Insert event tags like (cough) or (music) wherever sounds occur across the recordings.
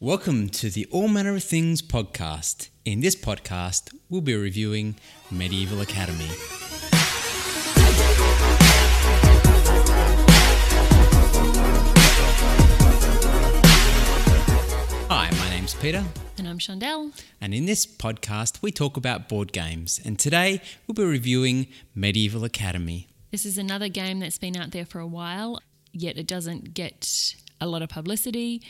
Welcome to the All Manner of Things podcast. In this podcast, we'll be reviewing Medieval Academy. Hi, my name's Peter, And I'm Chandel. and in this podcast, we talk about board games. And today, we'll be reviewing Medieval Academy. This is another game that's been out there for a while, yet it doesn't get a lot of publicity.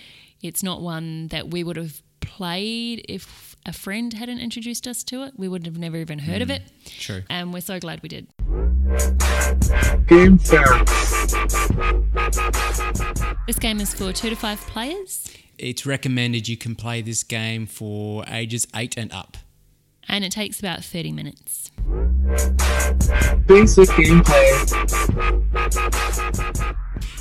It's not one that we would have played if a friend hadn't introduced us to it. We would have never even heard of mm. it. True. And we're so glad we did. Game facts. This game is for two to five players, It's recommended you can play this game for ages 8 and up. and it takes about 30 minutes. Basic gameplay.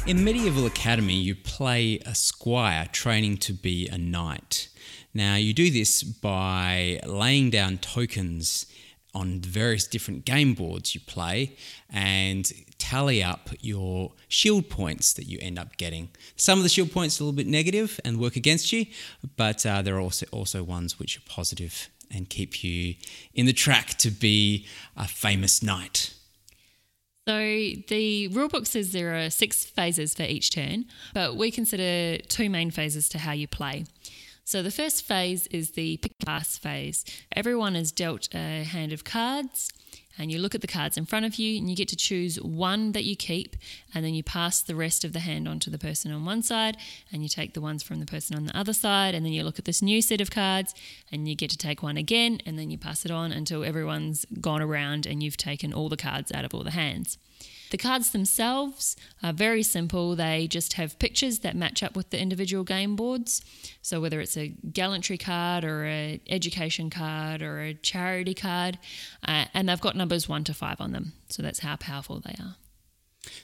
In Medieval Academy, you play a squire training to be a knight. Now, you do this by laying down tokens on various different game boards you play and tally up your shield points that you end up getting. Some of the shield points are a little bit negative and work against you, but uh, there are also, also ones which are positive and keep you in the track to be a famous knight. So the rulebook says there are six phases for each turn, but we consider two main phases to how you play. So the first phase is the pick pass phase. Everyone is dealt a hand of cards, and you look at the cards in front of you, and you get to choose one that you keep, and then you pass the rest of the hand on to the person on one side, and you take the ones from the person on the other side, and then you look at this new set of cards, and you get to take one again, and then you pass it on until everyone's gone around and you've taken all the cards out of all the hands. The cards themselves are very simple. They just have pictures that match up with the individual game boards. So whether it's a gallantry card or a education card or a charity card, uh, and they've got numbers one to five on them. So that's how powerful they are.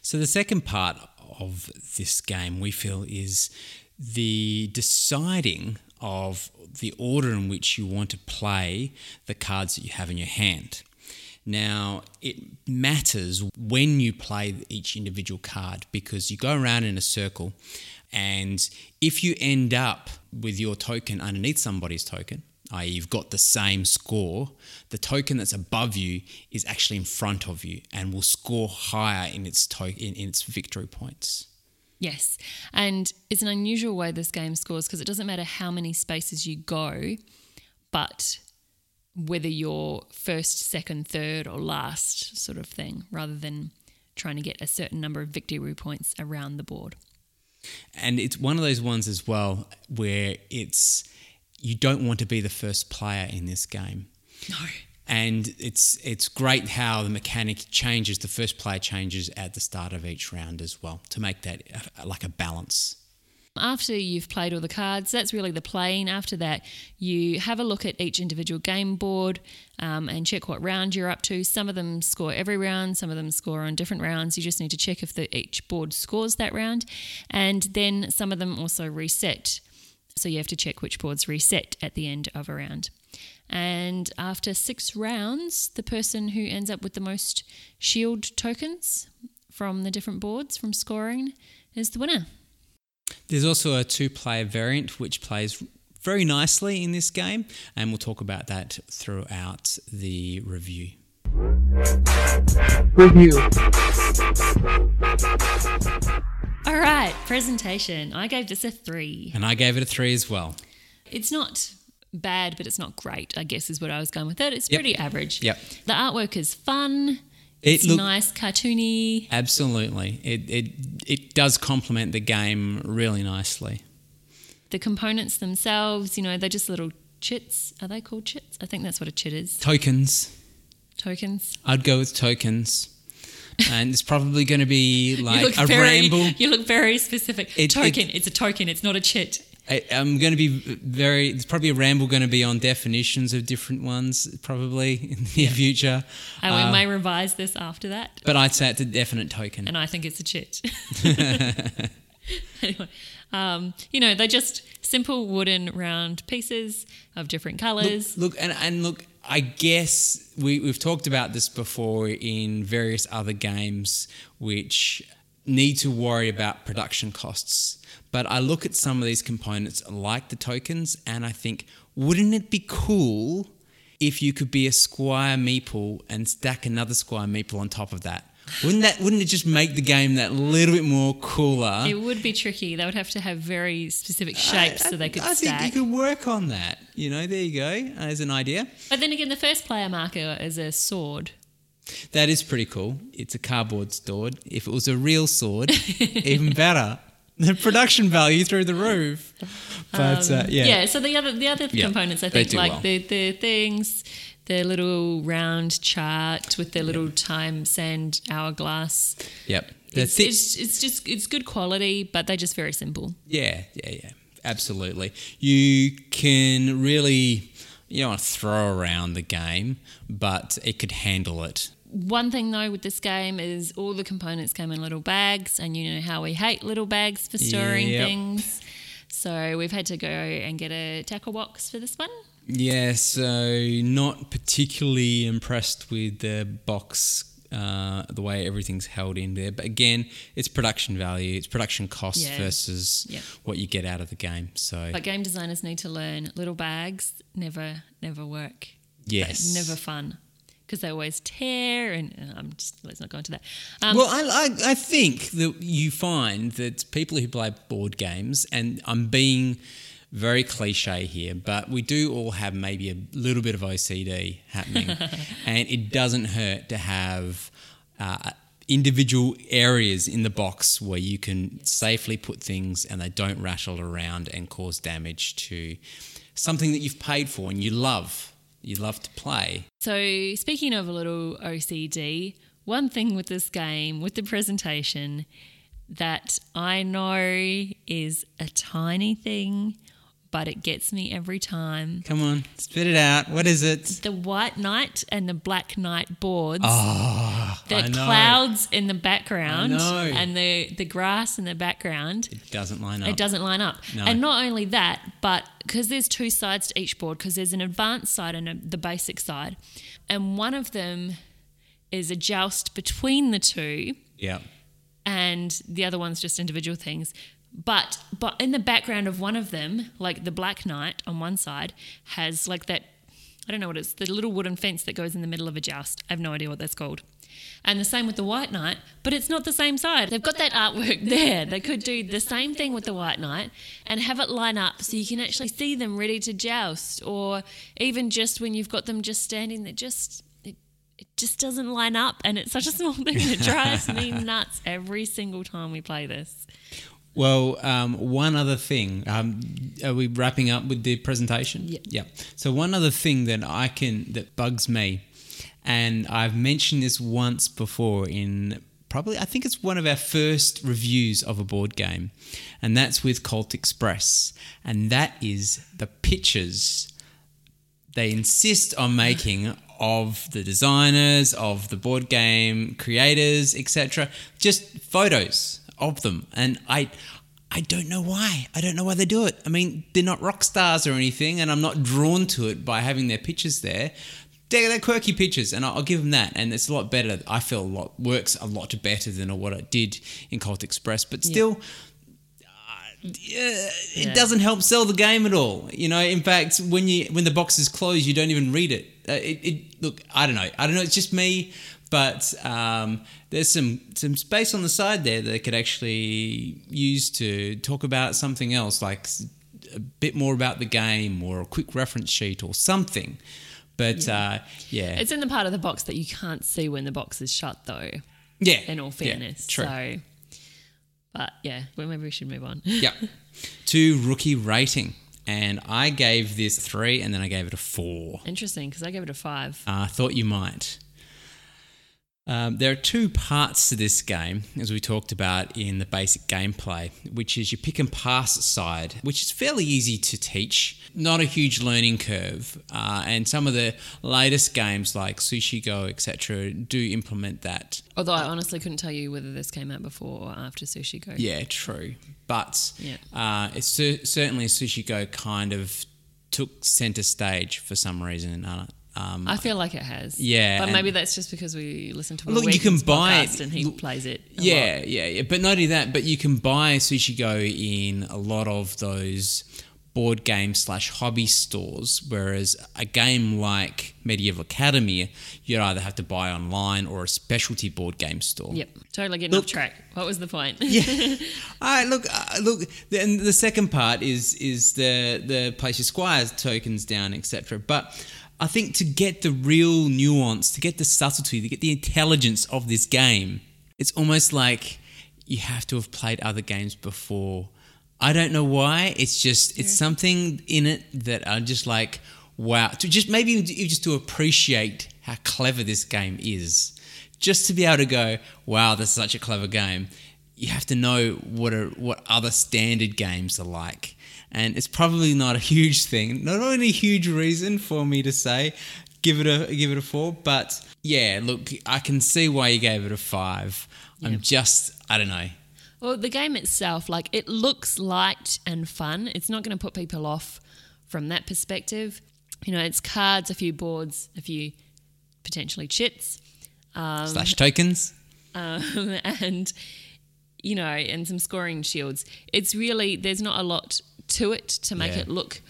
So the second part of this game we feel is the deciding of the order in which you want to play the cards that you have in your hand. Now, it matters when you play each individual card because you go around in a circle, and if you end up with your token underneath somebody's token, i.e., you've got the same score, the token that's above you is actually in front of you and will score higher in its to- in, in its victory points. Yes. And it's an unusual way this game scores because it doesn't matter how many spaces you go, but whether you're first, second, third, or last sort of thing, rather than trying to get a certain number of victory points around the board. And it's one of those ones as well where it's you don't want to be the first player in this game. No. And it's it's great how the mechanic changes. The first player changes at the start of each round as well to make that like a balance. After you've played all the cards, that's really the playing. After that, you have a look at each individual game board um, and check what round you're up to. Some of them score every round, some of them score on different rounds. You just need to check if the, each board scores that round. And then some of them also reset. So you have to check which boards reset at the end of a round. And after six rounds, the person who ends up with the most shield tokens from the different boards from scoring is the winner. There's also a two player variant which plays very nicely in this game, and we'll talk about that throughout the review. Review. All right, presentation. I gave this a three. And I gave it a three as well. It's not bad, but it's not great, I guess is what I was going with it. It's Yep. pretty average. Yep. The artwork is fun. It It's look- nice, cartoony. Absolutely. It, it, it does complement the game really nicely. The components themselves, you know, they're just little chits. Are they called chits? I think that's what a chit is. Tokens. Tokens. I'd go with tokens. And it's probably going to be (laughs) like a very, ramble. You look very specific. It- token. it's a token. It's not a chit. I, I'm going to be very. It's probably a ramble going to be on definitions of different ones, probably (laughs) in the near future. And Uh, we may revise this after that. But I'd say it's a definite token. and I think it's a chit. (laughs) (laughs) anyway, um, you know, they're just simple wooden round pieces of different colours. Look, and, and look, I guess we, we've talked about this before in various other games, which need to worry about production costs. But I look at some of these components like the tokens and I think, wouldn't it be cool if you could be a Squire Meeple and stack another Squire Meeple on top of that? Wouldn't that wouldn't it just make the game that little bit more cooler? It would be tricky. They would have to have very specific shapes I- so they could I stack. think you could work on that. You know, there you go as an idea. But then again, the first player marker is a sword. That is pretty cool. It's a cardboard sword. If it was a real sword, (laughs) even better. The production value through the roof. But uh, yeah. Yeah. So the other the other Yeah, components, I think, like well. the the things, the little round chart with their little time sand hourglass. Yep. It's, thi- it's it's just it's good quality, but they're just very simple. yeah, yeah, yeah. Absolutely. You can really, you don't want to throw around the game, but it could handle it. One thing though with this game is all the components came in little bags, and you know how we hate little bags for storing Yep. things. So we've had to go and get a tackle box for this one. Yeah, so not particularly impressed with the box, uh, the way everything's held in there. But again, it's production value, it's production cost Yeah. versus Yeah. what you get out of the game. So But game designers need to learn little bags never never work. yes, Never fun because they always tear, and uh, I'm just let's not go into that. Um, well, I, I, I think that you find that people who play board games, and I'm being very cliche here, but we do all have maybe a little bit of OCD happening, (laughs) and it doesn't hurt to have uh, individual areas in the box where you can safely put things and they don't rattle around and cause damage to something that you've paid for and you love. You love to play. So, speaking of a little OCD, one thing with this game, with the presentation, that I know is a tiny thing, but it gets me every time. Come on, spit it out. What is it? The white knight and the black knight boards. Ah, oh, the I know. clouds in the background and the, the grass in the background. It doesn't line up. It doesn't line up. No. And not only that, but because there's two sides to each board, because there's an advanced side and a, the basic side, and one of them is a joust between the two, Yeah. and the other one's just individual things. But but in the background of one of them, like the Black Knight on one side, has like that I don't know what it's the little wooden fence that goes in the middle of a joust. I have no idea what that's called. And the same with the White Knight, but it's not the same side. They've got that artwork (laughs) there. They could do the same thing with the White Knight and have it line up so you can actually see them ready to joust, or even just when you've got them just standing there, just it, it just doesn't line up, and it's such a small thing that (laughs) drives me nuts every single time we play this. Well, um, one other thing. Um, are we wrapping up with the presentation? Yeah. Yeah. So one other thing that I can that bugs me, and I've mentioned this once before in probably I think it's one of our first reviews of a board game, and that's with Colt Express, and that is the pictures they insist on making of the designers, of the board game creators, etc. Just photos of them, and I. I don't know why. I don't know why they do it. I mean, they're not rock stars or anything, and I'm not drawn to it by having their pictures there. They're, they're quirky pictures, and I'll I'll give them that. And it's a lot better. I feel a lot works a lot better than what it did in Colt Express, but still, yeah, it Yeah. doesn't help sell the game at all. You know, in fact, when you when the box is closed, you don't even read it. Uh, it, it look, I don't know, I don't know. It's just me, but um, there's some some space on the side there that they could actually use to talk about something else, like a bit more about the game or a quick reference sheet or something. But yeah, uh, yeah, It's in the part of the box that you can't see when the box is shut, though. yeah. In all yeah, fairness, true. so. But yeah, well, maybe we should move on. yeah. (laughs) To rookie rating, and I gave this three, and then I gave it a four. Interesting, because I gave it a five. I thought you might. Um, there are two parts to this game, as we talked about in the basic gameplay, which is your pick and pass side, which is fairly easy to teach, not a huge learning curve. Uh, and some of the latest games like Sushi Go, etc., do implement that. Although I honestly couldn't tell you whether this came out before or after Sushi Go. Yeah, true. But Yeah. uh, it's cer- certainly Sushi Go kind of took center stage for some reason. Uh, Um, I feel like it has. Yeah, But maybe that's just because we listen to a Look, you can buy it- and he look- plays it. yeah, yeah, yeah. But not only that, but you can buy Sushi Go in a lot of those board game slash hobby stores. Whereas a game like Medieval Academy, you'd either have to buy online or a specialty board game store. Yep. Totally getting Look- off track. What was the point? (laughs) Yeah. (laughs) All right. Look. Uh, look. The, and the second part is is the the place your squires tokens down, etc. But I think to get the real nuance, to get the subtlety, to get the intelligence of this game, it's almost like you have to have played other games before. I don't know why. It's just it's something in it that I just like. Wow. To just maybe even just to appreciate how clever this game is just to be able to go, wow, this is such a clever game, you have to know what are what other standard games are like. And it's probably not a huge thing, not only a huge reason for me to say give it a give it a four, but yeah, look, I can see why you gave it a five. I'm just I don't know. Well, the game itself, like it looks light and fun. It's not going to put people off from that perspective. You know, it's cards, a few boards, a few potentially chits, um, Slash tokens. um, (laughs) and you know, and some scoring shields. It's really there's not a lot to it to make Yeah. it look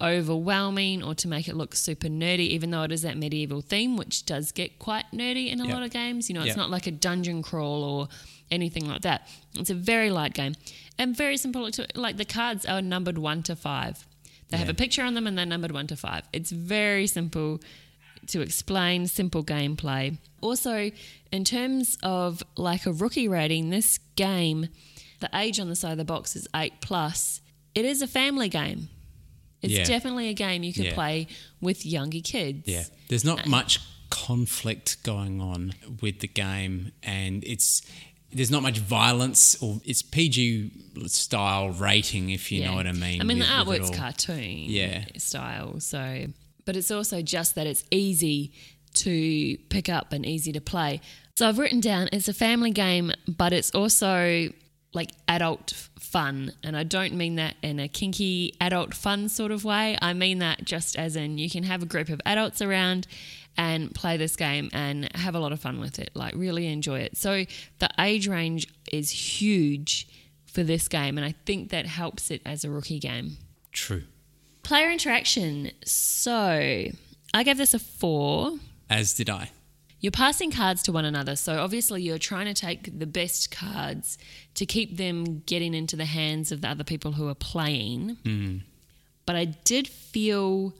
overwhelming or to make it look super nerdy, even though it is that medieval theme, which does get quite nerdy in a Yep. lot of games. You know, it's Yep. not like a dungeon crawl or anything like that. It's a very light game and very simple. To, like the cards are numbered one to five. They have a picture on them and they're numbered one to five. It's very simple to explain, simple gameplay. Also, in terms of like a rookie rating, this game, the age on the side of the box is eight plus. It is a family game. It's Yeah. definitely a game you could Yeah. play with younger kids. Yeah, there's not uh, much conflict going on with the game, and it's there's not much violence or it's PG style rating, if you know what I mean. I mean, the with- it artwork's cartoon Yeah. style, so but it's also just that it's easy to pick up and easy to play. So I've written down it's a family game, but it's also like adult fun, and I don't mean that in a kinky adult fun sort of way. I mean that just as in you can have a group of adults around and play this game and have a lot of fun with it, like really enjoy it. So the age range is huge for this game, and I think that helps it as a rookie game. True. Player interaction. So I gave this a four. As did I. You're passing cards to one another, so obviously you're trying to take the best cards to keep them getting into the hands of the other people who are playing. Hmm. But I did feel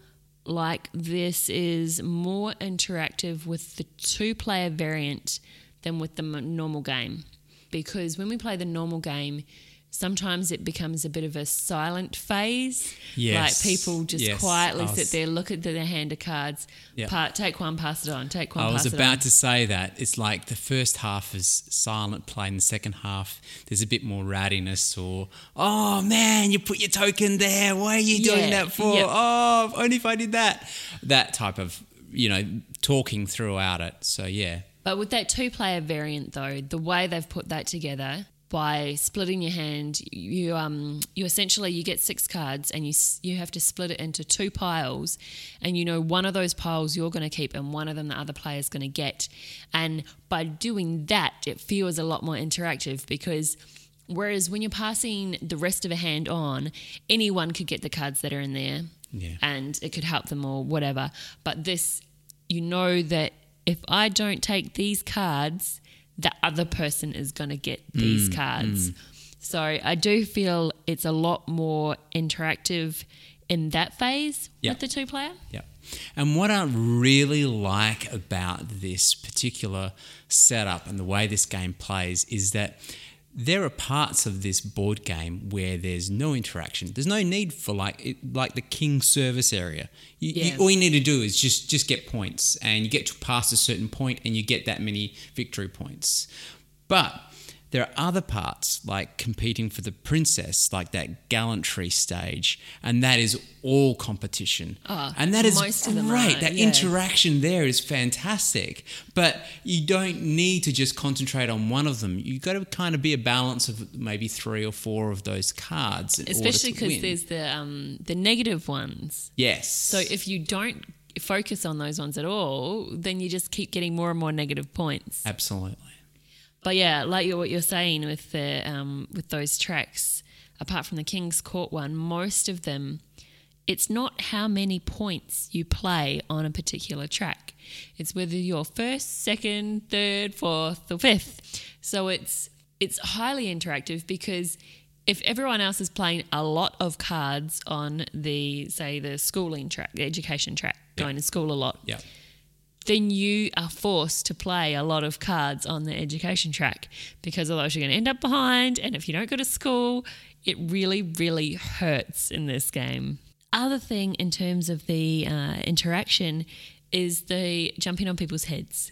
like this is more interactive with the two player variant than with the m- normal game. Because when we play the normal game, sometimes it becomes a bit of a silent phase. Yes. Like people just Yes. quietly was- sit there, look at their hand of cards, Yeah. pa- take one, pass it on, take one, pass it on. I was about on. to say that. It's like the first half is silent play, and the second half there's a bit more rattiness or, oh man, you put your token there. Why are you doing Yeah, that for? Oh, only if I did that. That type of, you know, talking throughout it. So yeah. But with that two player variant though, the way they've put that together by splitting your hand, you um you essentially you get six cards and you you have to split it into two piles and you know one of those piles you're going to keep and one of them the other player's going to get. And by doing that, it feels a lot more interactive because whereas when you're passing the rest of a hand on, anyone could get the cards that are in there Yeah. and it could help them or whatever. But this, you know that if I don't take these cards, the other person is going to get these Mm, cards. So I do feel it's a lot more interactive in that phase Yeah. with the two player. Yeah. And what I really like about this particular setup and the way this game plays is that there are parts of this board game where there's no interaction. There's no need for like it, like the king service area. You, you- all you need to do is just just get points, and you get to pass a certain point, and you get that many victory points. But there are other parts like competing for the princess, like that gallantry stage, and that is all competition. Ah, and that is most of them great. are, that yeah. interaction there is fantastic. But you don't need to just concentrate on one of them. You've got to kind of be a balance of maybe three or four of those cards. Especially because there's the um, the negative ones. yes. So if you don't focus on those ones at all, then you just keep getting more and more negative points. Absolutely. But yeah, like you're, what you're saying with the um, with those tracks, apart from the King's Court one, most of them, it's not how many points you play on a particular track. It's whether you're first, second, third, fourth, or fifth. So it's it's highly interactive because if everyone else is playing a lot of cards on the say the schooling track, the education track, going to school a lot, Yeah. Then you are forced to play a lot of cards on the education track because otherwise you're going to end up behind. And if you don't go to school, it really, really hurts in this game. Other thing in terms of the uh, interaction is the jumping on people's heads.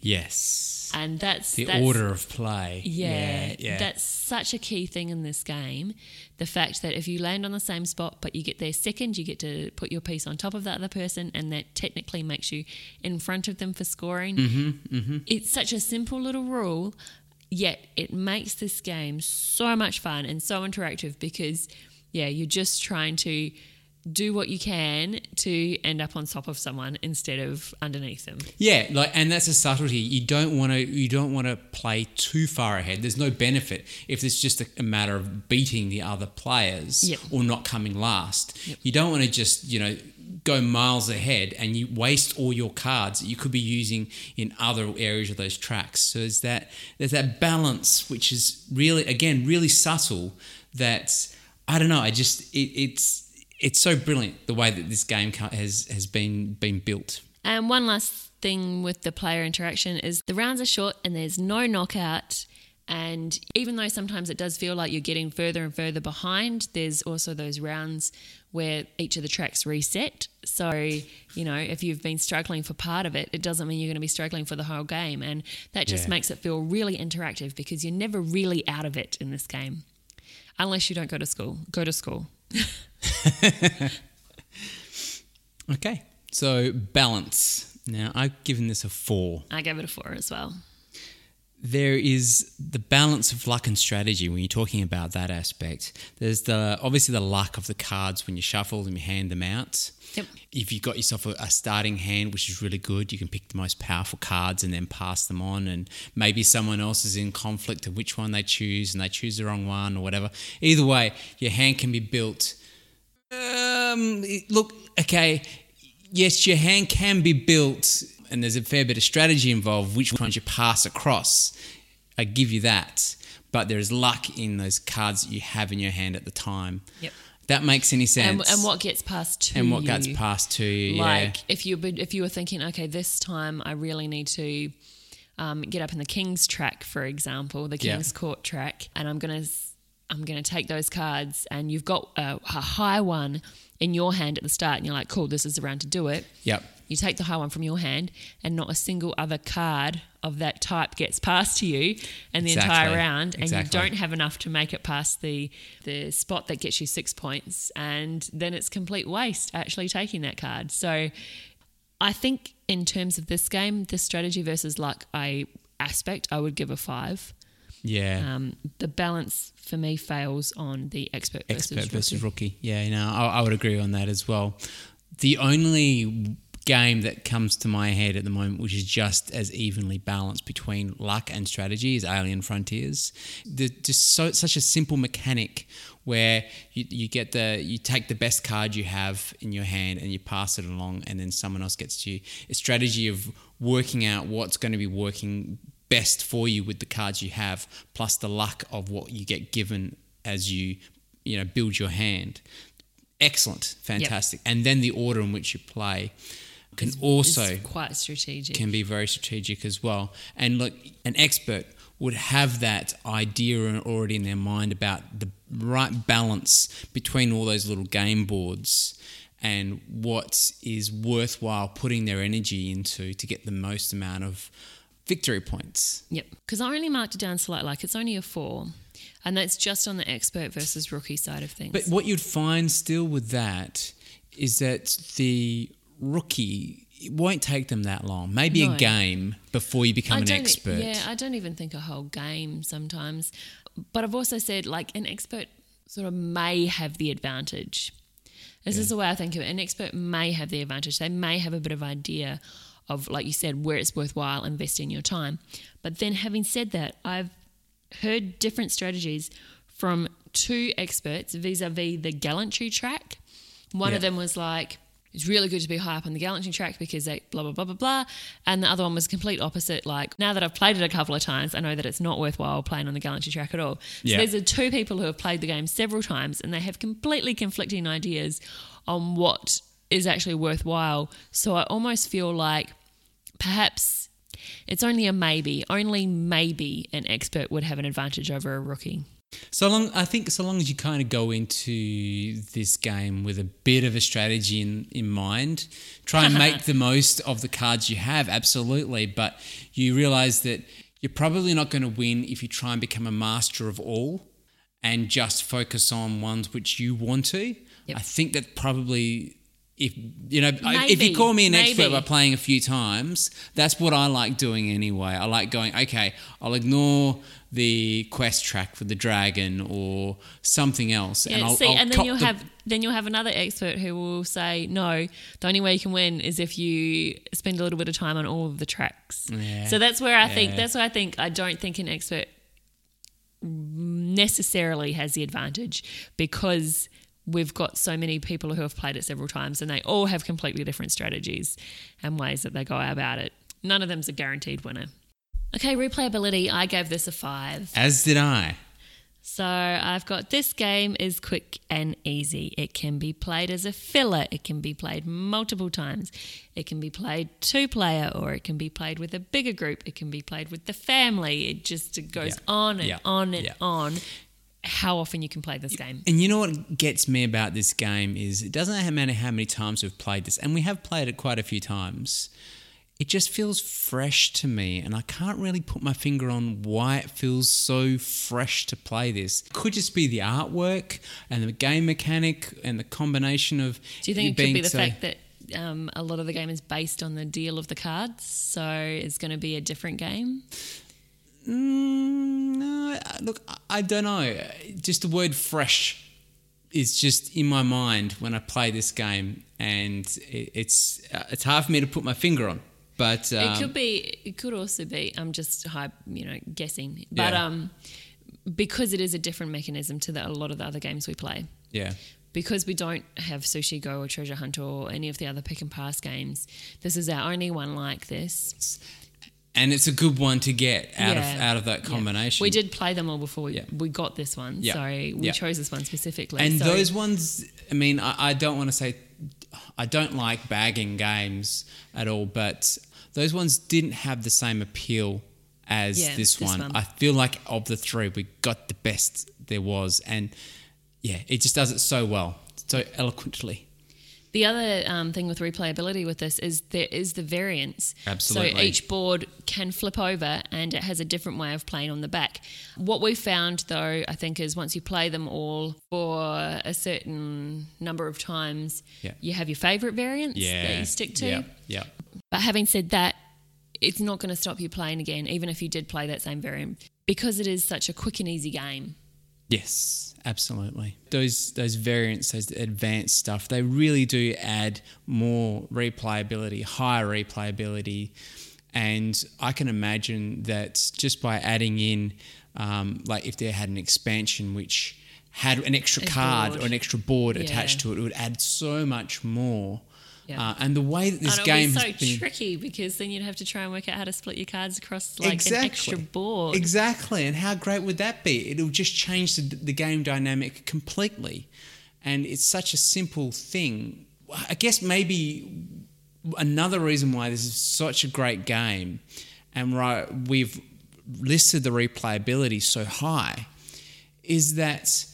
Yes. And that's The that's, order of play. yeah, Yeah. yeah. that's such a key thing in this game. The fact that if you land on the same spot, but you get there second, you get to put your piece on top of that other person, and that technically makes you in front of them for scoring. Mm-hmm, It's such a simple little rule, yet it makes this game so much fun and so interactive because, yeah, you're just trying to do what you can to end up on top of someone instead of underneath them. Yeah, like, and that's a subtlety. You don't want to. You don't want to play too far ahead. There's no benefit if it's just a, a matter of beating the other players Yep. or not coming last. You don't want to just you know go miles ahead and you waste all your cards that you could be using in other areas of those tracks. So there's that there's that balance which is really again really subtle. That I don't know. I just it, it's it's so brilliant the way that this game has has been been built. And one last thing with the player interaction is the rounds are short and there's no knockout. And even though sometimes it does feel like you're getting further and further behind, there's also those rounds where each of the tracks reset. So, you know, if you've been struggling for part of it, it doesn't mean you're going to be struggling for the whole game. And that just Yeah. makes it feel really interactive because you're never really out of it in this game. Unless you don't go to school. Go to school. (laughs) Okay, so balance. Now, I've given this a four. I gave it a four as well. There is the balance of luck and strategy when you're talking about that aspect. There's the obviously the luck of the cards when you shuffle them, you hand them out. Yep. If you've got yourself a, a starting hand, which is really good, you can pick the most powerful cards and then pass them on. And maybe someone else is in conflict of which one they choose and they choose the wrong one or whatever. Either way, your hand can be built um, look, okay, yes, your hand can be built, and there's a fair bit of strategy involved. Which ones you pass across, I give you that. But there is luck in those cards that you have in your hand at the time. Yep. That makes any sense. and what gets passed to and what you. gets passed to you? Like yeah. if you if you were thinking, okay, this time I really need to um, get up in the King's track, for example, the Yeah. King's Court track, and I'm gonna I'm gonna take those cards, and you've got a, a high one in your hand at the start, and you're like, cool, this is the round to do it. Yep. You take the high one from your hand, and not a single other card of that type gets passed to you, and the entire round, and Exactly. you don't have enough to make it past the the spot that gets you six points, and then it's complete waste actually taking that card. So, I think in terms of this game, the strategy versus luck, I aspect, I would give a five. Yeah. Um, the balance for me fails on the expert versus expert versus rookie. rookie. Yeah, you know, I, I would agree on that as well. The only game that comes to my head at the moment, which is just as evenly balanced between luck and strategy, is Alien Frontiers. The, just so such a simple mechanic where you, you get the you take the best card you have in your hand and you pass it along, and then someone else gets to you. A strategy of working out what's going to be working best for you with the cards you have, plus the luck of what you get given as you you know build your hand. Excellent, fantastic, and then the order in which you play can also It's quite strategic. can be very strategic as well. And look, an expert would have that idea already in their mind about the right balance between all those little game boards and what is worthwhile putting their energy into to get the most amount of victory points. Yep. Because I only marked it down slightly, like it's only a four. And that's just on the expert versus rookie side of things. But what you'd find still with that is that the rookie it won't take them that long. Maybe a game before you become I an expert. Yeah, I don't even think a whole game sometimes. But I've also said like an expert sort of may have the advantage. This is the way I think of it. An expert may have the advantage. They may have a bit of idea of, like you said, where it's worthwhile investing your time. But then, having said that, I've heard different strategies from two experts vis a vis the gallantry track. One Yeah. of them was like, it's really good to be high up on the gallantry track because they blah, blah, blah, blah, blah. And the other one was complete opposite. Like, now that I've played it a couple of times, I know that it's not worthwhile playing on the gallantry track at all. So Yeah. these are two people who have played the game several times and they have completely conflicting ideas on what is actually worthwhile. So I almost feel like perhaps it's only a maybe, only maybe an expert would have an advantage over a rookie. So long, I think, so long as you kind of go into this game with a bit of a strategy in, in mind, try and make (laughs) the most of the cards you have, absolutely. But you realize that you're probably not going to win if you try and become a master of all and just focus on ones which you want to. Yep. I think that probably. If you know, I- if you call me an expert by playing a few times, that's what I like doing anyway. I like going, okay, I'll ignore the quest track for the dragon or something else, and I'll, see, I'll and then you'll the- have then you'll have another expert who will say, no, the only way you can win is if you spend a little bit of time on all of the tracks. Yeah. So that's where I think that's why I think I don't think an expert necessarily has the advantage because we've got so many people who have played it several times and they all have completely different strategies and ways that they go about it. None of them's a guaranteed winner. Okay, replayability, I gave this a five. as did I. So I've got this game is quick and easy. It can be played as a filler. It can be played multiple times. It can be played two player or it can be played with a bigger group. It can be played with the family. It just it goes Yeah. on and Yeah. on and Yeah. on. How often you can play this game. And you know what gets me about this game is it doesn't matter how many times we've played this, and we have played it quite a few times. It just feels fresh to me, and I can't really put my finger on why it feels so fresh to play this. It Could just be the artwork and the game mechanic and the combination of. Do you think it could be the so- fact that um, a lot of the game is based on the deal of the cards? So it's going to be a different game? Mm, no, look, I- don't know. Just the word fresh is just in my mind when I play this game, and it, it's uh, it's hard for me to put my finger on. But um, it could be. It could also be. I'm just hype, you know, guessing. But Yeah. um, because it is a different mechanism to the, a lot of the other games we play. yeah, Because we don't have Sushi Go or Treasure Hunt or any of the other pick and pass games, this is our only one like this. And it's a good one to get out of out of that Yeah. combination. We did play them all before we, Yeah. we got this one, Yeah. so we Yeah. chose this one specifically. and So- those ones. I mean, I, I don't want to say I don't like bagging games at all, but those ones didn't have the same appeal as Yeah, this, this one. one. I feel like of the three, we got the best there was, and yeah, it just does it so well, so eloquently. The other um, thing with replayability with this is there is the variance. Absolutely. So each board can flip over and it has a different way of playing on the back. What we found though, I think, is once you play them all for a certain number of times, Yeah. you have your favourite variants that you stick to. Yeah, yeah. But having said that, it's not going to stop you playing again, even if you did play that same variant, because it is such a quick and easy game. Yes, absolutely. Those those variants, those advanced stuff, they really do add more replayability, higher replayability, and I can imagine that just by adding in, um, like if they had an expansion which had an extra A card board. or an extra board Yeah. attached to it, it would add so much more. Yeah. Uh, and the way that this game be so been tricky because then you'd have to try and work out how to split your cards across like an extra board. Exactly. And how great would that be? It'll just change the, the game dynamic completely. And it's such a simple thing. I guess maybe another reason why this is such a great game and right we've listed the replayability so high is that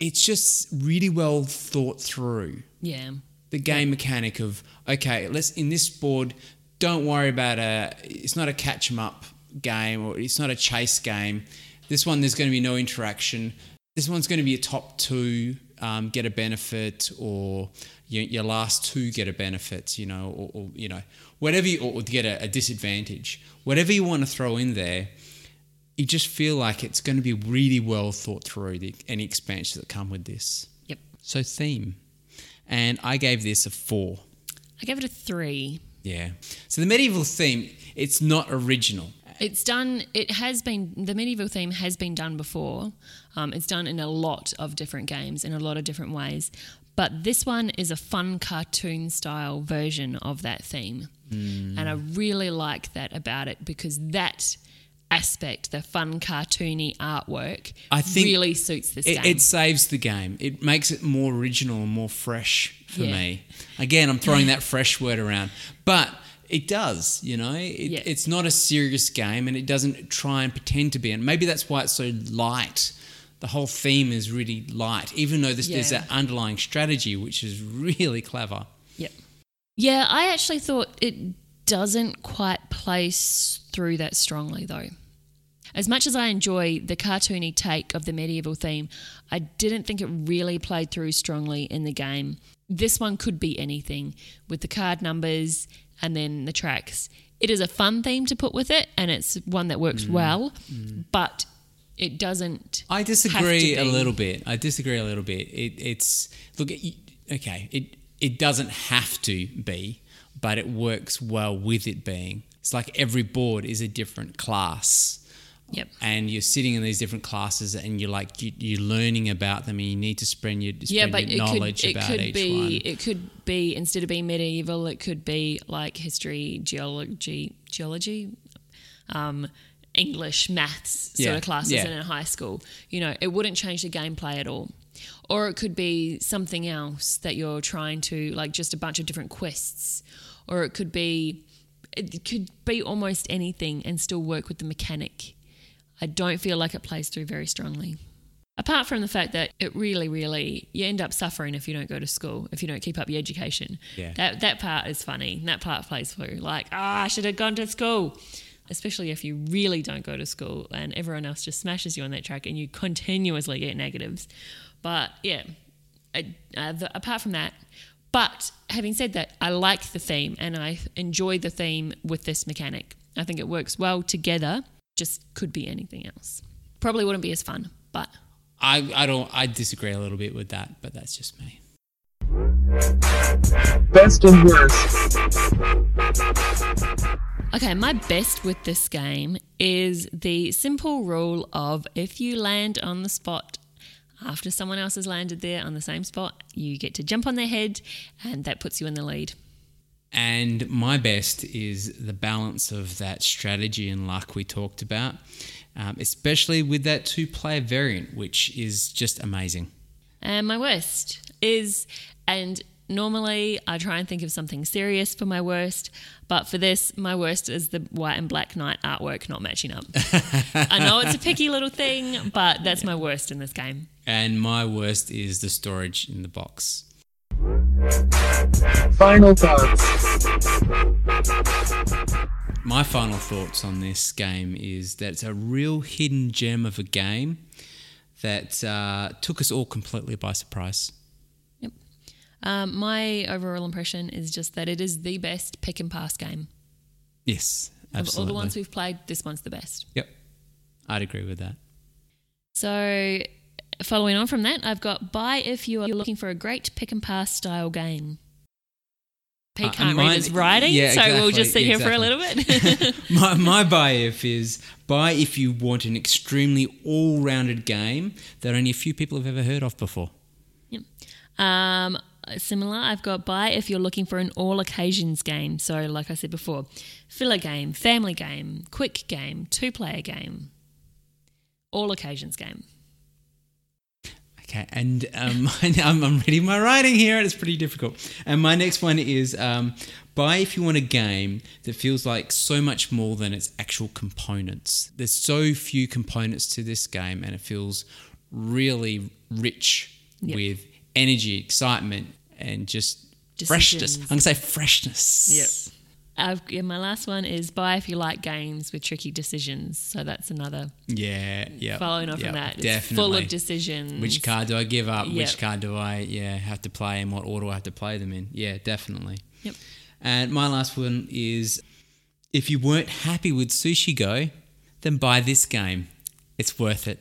it's just really well thought through Yeah. The game mechanic of okay, let's in this board, don't worry about a. It's not a catch 'em up game or it's not a chase game. This one, there's going to be no interaction. This one's going to be a top two um, get a benefit, or your, your last two get a benefit. You know, or, or you know, whatever you or get a, a disadvantage. Whatever you want to throw in there, you just feel like it's going to be really well thought through. The, any expansions that come with this. Yep. So theme. And I gave this a four. I gave it a three. Yeah. So the medieval theme, it's not original. It's done. It has been the medieval theme has been done before. Um, it's done in a lot of different games in a lot of different ways. But this one is a fun cartoon style version of that theme, Hmm. and I really like that about it because that aspect, the fun cartoony artwork, I think really suits this It, game. it saves the game. It makes it more original and more fresh for Yeah. me. Again, I'm throwing that fresh word around, but it does. You know, it, Yeah. it's not a serious game, and it doesn't try and pretend to be. And maybe that's why it's so light. The whole theme is really light, even though there's, there's that underlying strategy, which is really clever. Yep. Yeah, I actually thought it doesn't quite place through that strongly, though. As much as I enjoy the cartoony take of the medieval theme, I didn't think it really played through strongly in the game. This one could be anything with the card numbers and then the tracks. It is a fun theme to put with it, and it's one that works mm. well, mm. but it doesn't. I disagree a little bit. I disagree a little bit. It, it's look, it, okay. It it doesn't have to be, but it works well with it being. It's like every board is a different class, Yep. and you're sitting in these different classes, and you're like you, you're learning about them, and you need to spread your, spread yeah, but your could knowledge it about could each be one. it could be instead of being medieval, it could be like history, geology, geology, um, English, maths sort Yeah, of classes yeah. in high school. You know, it wouldn't change the gameplay at all. Or it could be something else that you're trying to like just a bunch of different quests. Or it could be it could be almost anything and still work with the mechanic. I don't feel like it plays through very strongly. Apart from the fact that it really, really, you end up suffering if you don't go to school, if you don't keep up your education. Yeah. That that part is funny. That part plays through. Like, ah, I should have gone to school. Especially if you really don't go to school and everyone else just smashes you on that track and you continuously get negatives. But yeah, I, uh, the, apart from that, but having said that, I like the theme and I enjoy the theme with this mechanic. I think it works well together. Just could be anything else. Probably wouldn't be as fun, but I I don't I disagree a little bit with that, but that's just me. Best and worst. Okay, my best with this game is the simple rule of if you land on the spot after someone else has landed there on the same spot, you get to jump on their head and that puts you in the lead. And my best is the balance of that strategy and luck we talked about, um, especially with that two player variant, which is just amazing. And my worst is, and normally I try and think of something serious for my worst, but for this, my worst is the white and black knight artwork not matching up. I know it's a picky little thing, but that's my worst in this game. And my worst is the storage in the box. Final thoughts. My final thoughts on this game is that it's a real hidden gem of a game that uh, took us all completely by surprise. Yep. Um, my overall impression is just that it is the best pick and pass game. Yes, absolutely. Of all the ones we've played, this one's the best. Yep, I'd agree with that. So, following on from that, I've got buy if you are looking for a great pick and pass style game. Pete Uh, can't mine- read his writing, yeah, so we'll just sit here for a little bit. (laughs) (laughs) my, my buy if is buy if you want an extremely all rounded game that only a few people have ever heard of before. um, similar, I've got buy if you're looking for an all occasions game. So, like I said before, filler game, family game, quick game, two player game, all occasions game. Okay, and um, (laughs) I'm, I'm reading my writing here, and it's pretty difficult. And my next one is um, buy if you want a game that feels like so much more than its actual components. There's so few components to this game, and it feels really rich Yep. with energy, excitement, and just freshness. I'm gonna say freshness. Yep. I've, yeah, my last one is buy if you like games with tricky decisions. So that's another Yeah, yeah. following on yeah, from that. It's definitely. full of decisions. Which card do I give up? Yep. Which card do I yeah have to play, and what order do I have to play them in? Yeah, definitely. Yep. And my last one is if you weren't happy with Sushi Go, then buy this game. It's worth it.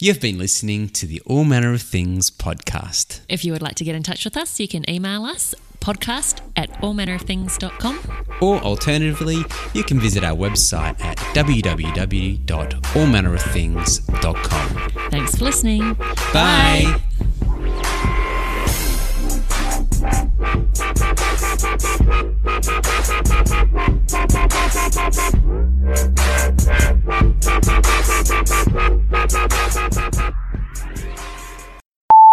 You've been listening to the All Manner of Things podcast. If you would like to get in touch with us, you can email us podcast at allmannerofthings.com. Or alternatively, you can visit our website at www.allmannerofthings.com. Thanks for listening. Bye. Bye. Thank you.